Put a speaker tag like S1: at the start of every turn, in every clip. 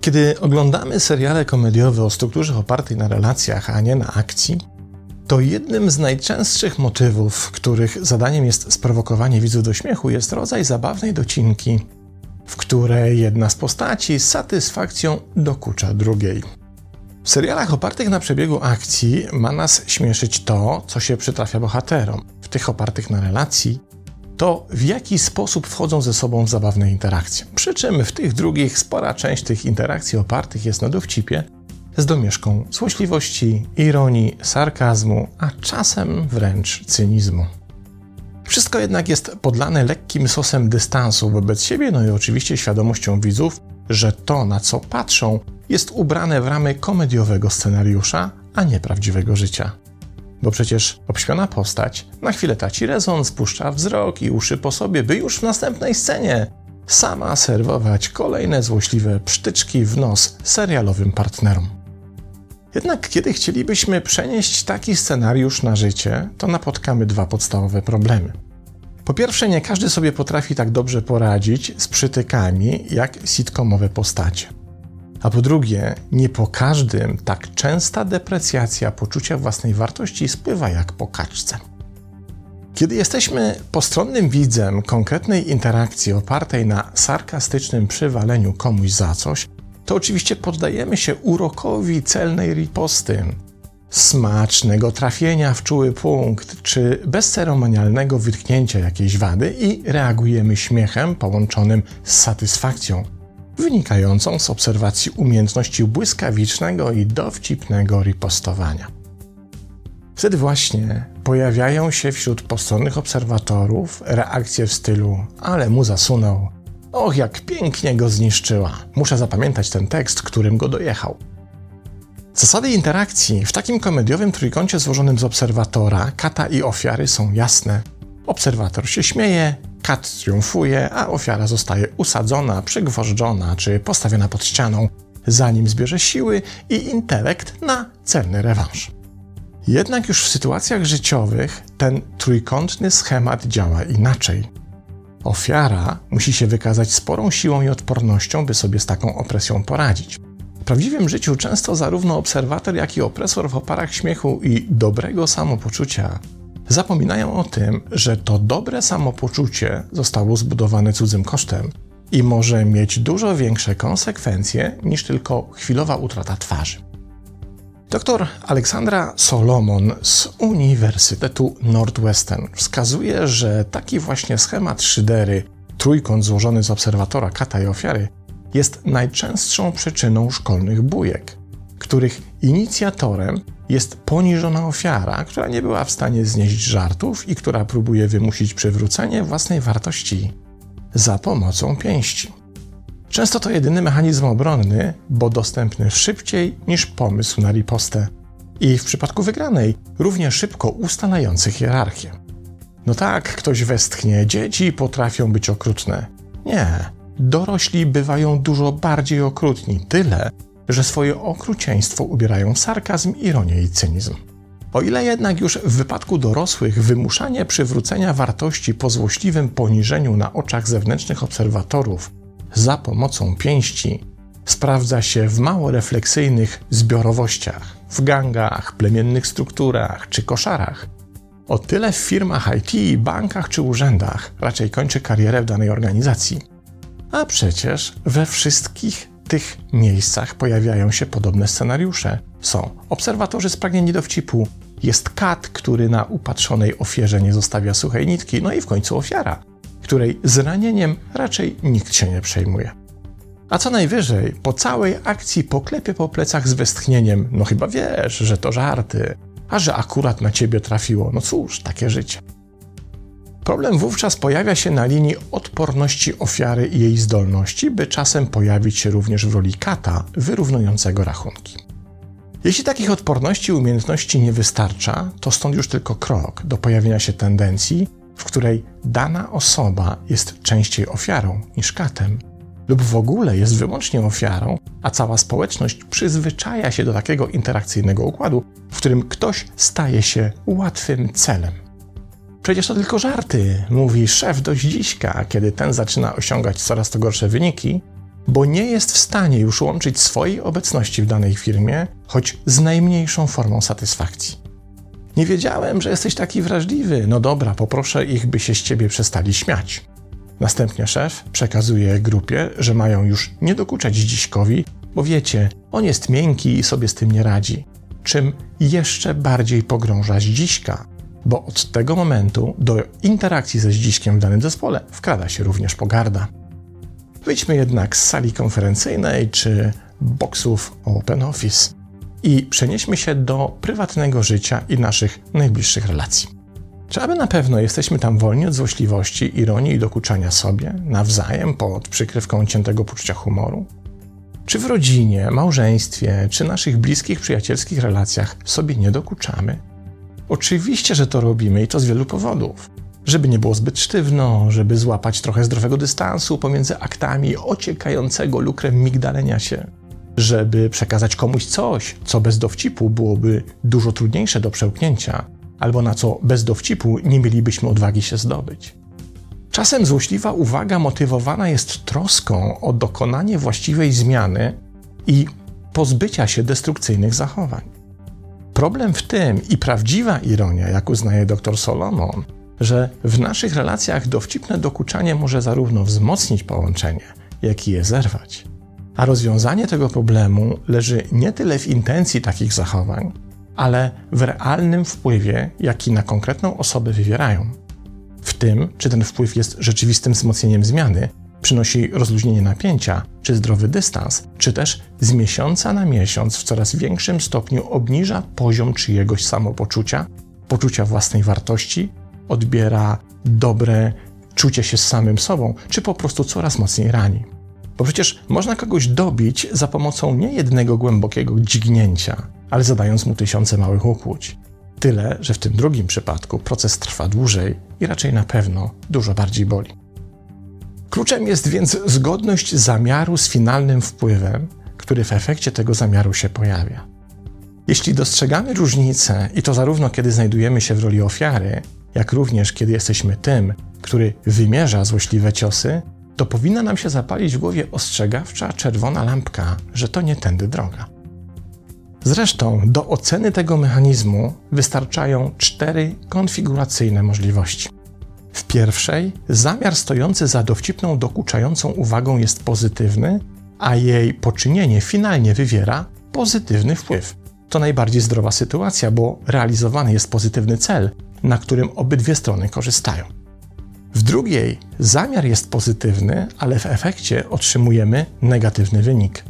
S1: Kiedy oglądamy seriale komediowe o strukturze opartej na relacjach, a nie na akcji, to jednym z najczęstszych motywów, których zadaniem jest sprowokowanie widzów do śmiechu, jest rodzaj zabawnej docinki, w której jedna z postaci z satysfakcją dokucza drugiej. W serialach opartych na przebiegu akcji ma nas śmieszyć to, co się przytrafia bohaterom. W tych opartych na relacji to w jaki sposób wchodzą ze sobą w zabawne interakcje. Przy czym w tych drugich spora część tych interakcji opartych jest na dowcipie z domieszką złośliwości, ironii, sarkazmu, a czasem wręcz cynizmu. Wszystko jednak jest podlane lekkim sosem dystansu wobec siebie, no i oczywiście świadomością widzów, że to, na co patrzą, jest ubrane w ramy komediowego scenariusza, a nie prawdziwego życia. Bo przecież obśmiona postać na chwilę traci rezon, spuszcza wzrok i uszy po sobie, by już w następnej scenie sama serwować kolejne złośliwe psztyczki w nos serialowym partnerom. Jednak kiedy chcielibyśmy przenieść taki scenariusz na życie, to napotkamy dwa podstawowe problemy. Po pierwsze, nie każdy sobie potrafi tak dobrze poradzić z przytykami jak sitcomowe postacie. A po drugie, nie po każdym tak częsta deprecjacja poczucia własnej wartości spływa jak po kaczce. Kiedy jesteśmy postronnym widzem konkretnej interakcji opartej na sarkastycznym przywaleniu komuś za coś, to oczywiście poddajemy się urokowi celnej riposty, smacznego trafienia w czuły punkt, czy bezceremonialnego wytknięcia jakiejś wady i reagujemy śmiechem połączonym z satysfakcją, wynikającą z obserwacji umiejętności błyskawicznego i dowcipnego ripostowania. Wtedy właśnie pojawiają się wśród postronnych obserwatorów reakcje w stylu ale mu zasunął, Och, jak pięknie go zniszczyła. Muszę zapamiętać ten tekst, którym go dojechał. Zasady interakcji w takim komediowym trójkącie złożonym z obserwatora, kata i ofiary są jasne. Obserwator się śmieje, kat triumfuje, a ofiara zostaje usadzona, przygwożdżona czy postawiona pod ścianą, zanim zbierze siły i intelekt na celny rewanż. Jednak już w sytuacjach życiowych ten trójkątny schemat działa inaczej. Ofiara musi się wykazać sporą siłą i odpornością, by sobie z taką opresją poradzić. W prawdziwym życiu często zarówno obserwator, jak i opresor w oparach śmiechu i dobrego samopoczucia zapominają o tym, że to dobre samopoczucie zostało zbudowane cudzym kosztem i może mieć dużo większe konsekwencje niż tylko chwilowa utrata twarzy. Doktor Aleksandra Solomon z Uniwersytetu Northwestern wskazuje, że taki właśnie schemat szydery, trójkąt złożony z obserwatora, kata i ofiary, jest najczęstszą przyczyną szkolnych bujek, których inicjatorem jest poniżona ofiara, która nie była w stanie znieść żartów i która próbuje wymusić przywrócenie własnej wartości za pomocą pięści. Często to jedyny mechanizm obronny, bo dostępny szybciej niż pomysł na ripostę. I w przypadku wygranej równie szybko ustalający hierarchię. No tak, ktoś westchnie, dzieci potrafią być okrutne. Nie, dorośli bywają dużo bardziej okrutni, tyle, że swoje okrucieństwo ubierają w sarkazm, ironię i cynizm. O ile jednak już w wypadku dorosłych wymuszanie przywrócenia wartości po złośliwym poniżeniu na oczach zewnętrznych obserwatorów za pomocą pięści sprawdza się w mało refleksyjnych zbiorowościach, w gangach, plemiennych strukturach czy koszarach. O tyle w firmach IT, bankach czy urzędach raczej kończy karierę w danej organizacji. A przecież we wszystkich tych miejscach pojawiają się podobne scenariusze. Są obserwatorzy spragnieni dowcipu, jest kat, który na upatrzonej ofierze nie zostawia suchej nitki, no i w końcu ofiara, której zranieniem raczej nikt się nie przejmuje. A co najwyżej, po całej akcji poklepie po plecach z westchnieniem: No chyba wiesz, że to żarty, a że akurat na ciebie trafiło. No cóż, takie życie. Problem wówczas pojawia się na linii odporności ofiary i jej zdolności, by czasem pojawić się również w roli kata wyrównującego rachunki. Jeśli takich odporności i umiejętności nie wystarcza, to stąd już tylko krok do pojawienia się tendencji, w której dana osoba jest częściej ofiarą niż katem lub w ogóle jest wyłącznie ofiarą, a cała społeczność przyzwyczaja się do takiego interakcyjnego układu, w którym ktoś staje się łatwym celem. Przecież to tylko żarty, mówi szef do dziśka, kiedy ten zaczyna osiągać coraz to gorsze wyniki, bo nie jest w stanie już łączyć swojej obecności w danej firmie, choć z najmniejszą formą satysfakcji. Nie wiedziałem, że jesteś taki wrażliwy. No dobra, poproszę ich, by się z ciebie przestali śmiać. Następnie szef przekazuje grupie, że mają już nie dokuczać dziśkowi, bo wiecie, on jest miękki i sobie z tym nie radzi. Czym jeszcze bardziej pogrąża dziśka, bo od tego momentu do interakcji ze dziśkiem w danym zespole wkrada się również pogarda. Wyjdźmy jednak z sali konferencyjnej czy boksów Open Office i przenieśmy się do prywatnego życia i naszych najbliższych relacji. Czy aby na pewno jesteśmy tam wolni od złośliwości, ironii i dokuczania sobie, nawzajem pod przykrywką ciętego poczucia humoru? Czy w rodzinie, małżeństwie, czy naszych bliskich, przyjacielskich relacjach sobie nie dokuczamy? Oczywiście, że to robimy i to z wielu powodów. Żeby nie było zbyt sztywno, żeby złapać trochę zdrowego dystansu pomiędzy aktami ociekającego lukrem migdalenia się, żeby przekazać komuś coś, co bez dowcipu byłoby dużo trudniejsze do przełknięcia, albo na co bez dowcipu nie mielibyśmy odwagi się zdobyć. Czasem złośliwa uwaga motywowana jest troską o dokonanie właściwej zmiany i pozbycia się destrukcyjnych zachowań. Problem w tym i prawdziwa ironia, jak uznaje dr Solomon, że w naszych relacjach dowcipne dokuczanie może zarówno wzmocnić połączenie, jak i je zerwać. A rozwiązanie tego problemu leży nie tyle w intencji takich zachowań, ale w realnym wpływie, jaki na konkretną osobę wywierają. W tym, czy ten wpływ jest rzeczywistym wzmocnieniem zmiany, przynosi rozluźnienie napięcia, czy zdrowy dystans, czy też z miesiąca na miesiąc w coraz większym stopniu obniża poziom czyjegoś samopoczucia, poczucia własnej wartości, odbiera dobre czucie się z samym sobą, czy po prostu coraz mocniej rani. Bo przecież można kogoś dobić za pomocą nie jednego głębokiego dźgnięcia, ale zadając mu tysiące małych ukłuć. Tyle, że w tym drugim przypadku proces trwa dłużej i raczej na pewno dużo bardziej boli. Kluczem jest więc zgodność zamiaru z finalnym wpływem, który w efekcie tego zamiaru się pojawia. Jeśli dostrzegamy różnicę, i to zarówno kiedy znajdujemy się w roli ofiary, jak również kiedy jesteśmy tym, który wymierza złośliwe ciosy, to powinna nam się zapalić w głowie ostrzegawcza czerwona lampka, że to nie tędy droga. Zresztą do oceny tego mechanizmu wystarczają cztery konfiguracyjne możliwości. W pierwszej zamiar stojący za dowcipną, dokuczającą uwagą jest pozytywny, a jej poczynienie finalnie wywiera pozytywny wpływ. To najbardziej zdrowa sytuacja, bo realizowany jest pozytywny cel, na którym obydwie strony korzystają. W drugiej zamiar jest pozytywny, ale w efekcie otrzymujemy negatywny wynik.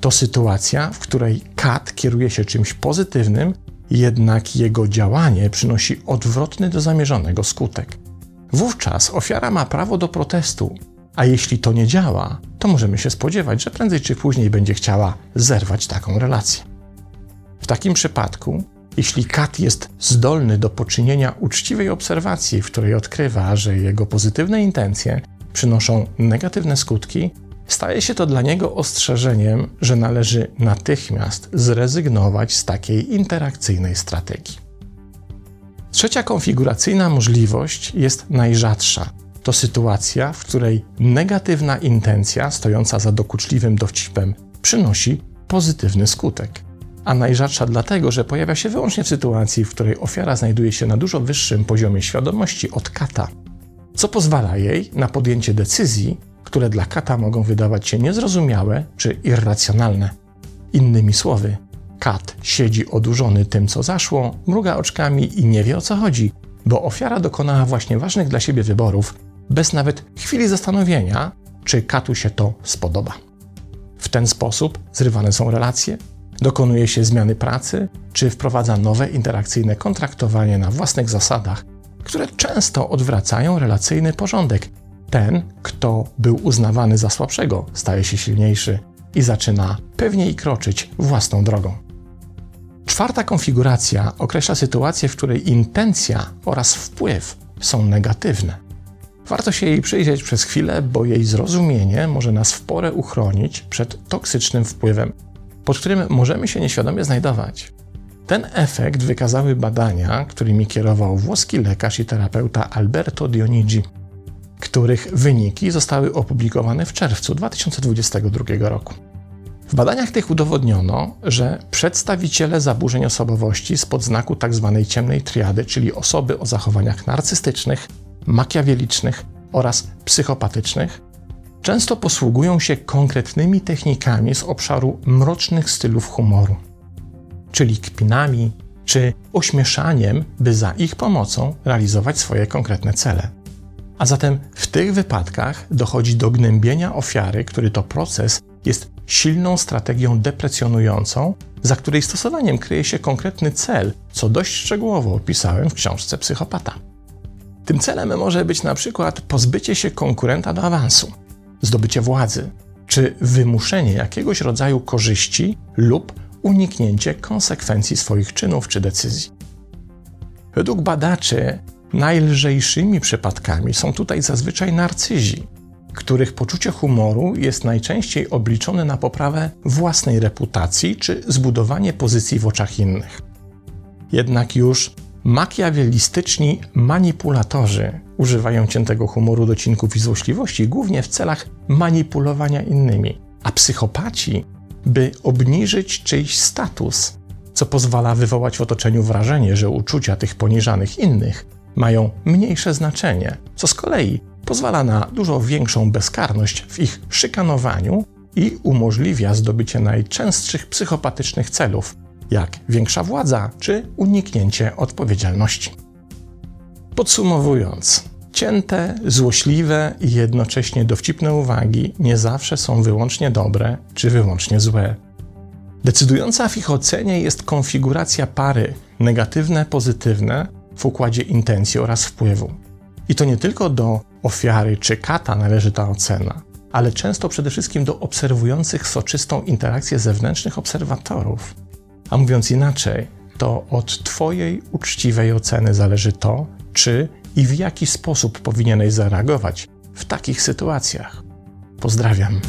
S1: To sytuacja, w której kat kieruje się czymś pozytywnym, jednak jego działanie przynosi odwrotny do zamierzonego skutek. Wówczas ofiara ma prawo do protestu, a jeśli to nie działa, to możemy się spodziewać, że prędzej czy później będzie chciała zerwać taką relację. W takim przypadku jeśli kat jest zdolny do poczynienia uczciwej obserwacji, w której odkrywa, że jego pozytywne intencje przynoszą negatywne skutki, staje się to dla niego ostrzeżeniem, że należy natychmiast zrezygnować z takiej interakcyjnej strategii. Trzecia konfiguracyjna możliwość jest najrzadsza. To sytuacja, w której negatywna intencja stojąca za dokuczliwym dowcipem przynosi pozytywny skutek a najrzadsza dlatego, że pojawia się wyłącznie w sytuacji, w której ofiara znajduje się na dużo wyższym poziomie świadomości od kata, co pozwala jej na podjęcie decyzji, które dla kata mogą wydawać się niezrozumiałe czy irracjonalne. Innymi słowy, kat siedzi odurzony tym, co zaszło, mruga oczkami i nie wie o co chodzi, bo ofiara dokonała właśnie ważnych dla siebie wyborów, bez nawet chwili zastanowienia, czy katu się to spodoba. W ten sposób zrywane są relacje, dokonuje się zmiany pracy, czy wprowadza nowe interakcyjne kontraktowanie na własnych zasadach, które często odwracają relacyjny porządek. Ten, kto był uznawany za słabszego, staje się silniejszy i zaczyna pewniej kroczyć własną drogą. Czwarta konfiguracja określa sytuację, w której intencja oraz wpływ są negatywne. Warto się jej przyjrzeć przez chwilę, bo jej zrozumienie może nas w porę uchronić przed toksycznym wpływem, pod którym możemy się nieświadomie znajdować. Ten efekt wykazały badania, którymi kierował włoski lekarz i terapeuta Alberto Dionigi, których wyniki zostały opublikowane w czerwcu 2022 roku. W badaniach tych udowodniono, że przedstawiciele zaburzeń osobowości spod znaku tzw. Tak ciemnej triady, czyli osoby o zachowaniach narcystycznych, makiawielicznych oraz psychopatycznych, często posługują się konkretnymi technikami z obszaru mrocznych stylów humoru, czyli kpinami czy ośmieszaniem, by za ich pomocą realizować swoje konkretne cele. A zatem w tych wypadkach dochodzi do gnębienia ofiary, który to proces jest silną strategią deprecjonującą, za której stosowaniem kryje się konkretny cel, co dość szczegółowo opisałem w książce Psychopata. Tym celem może być na przykład pozbycie się konkurenta do awansu, zdobycie władzy, czy wymuszenie jakiegoś rodzaju korzyści lub uniknięcie konsekwencji swoich czynów czy decyzji. Według badaczy najlżejszymi przypadkami są tutaj zazwyczaj narcyzi, których poczucie humoru jest najczęściej obliczone na poprawę własnej reputacji czy zbudowanie pozycji w oczach innych. Jednak już makiawelistyczni manipulatorzy używają ciętego humoru, docinków i złośliwości głównie w celach manipulowania innymi, a psychopaci, by obniżyć czyjś status, co pozwala wywołać w otoczeniu wrażenie, że uczucia tych poniżanych innych mają mniejsze znaczenie, co z kolei pozwala na dużo większą bezkarność w ich szykanowaniu i umożliwia zdobycie najczęstszych psychopatycznych celów, jak większa władza czy uniknięcie odpowiedzialności. Podsumowując, cięte, złośliwe i jednocześnie dowcipne uwagi nie zawsze są wyłącznie dobre czy wyłącznie złe. Decydująca w ich ocenie jest konfiguracja pary negatywne, pozytywne w układzie intencji oraz wpływu. I to nie tylko do ofiary czy kata należy ta ocena, ale często przede wszystkim do obserwujących soczystą interakcję zewnętrznych obserwatorów. A mówiąc inaczej, to od Twojej uczciwej oceny zależy to, czy i w jaki sposób powinieneś zareagować w takich sytuacjach. Pozdrawiam.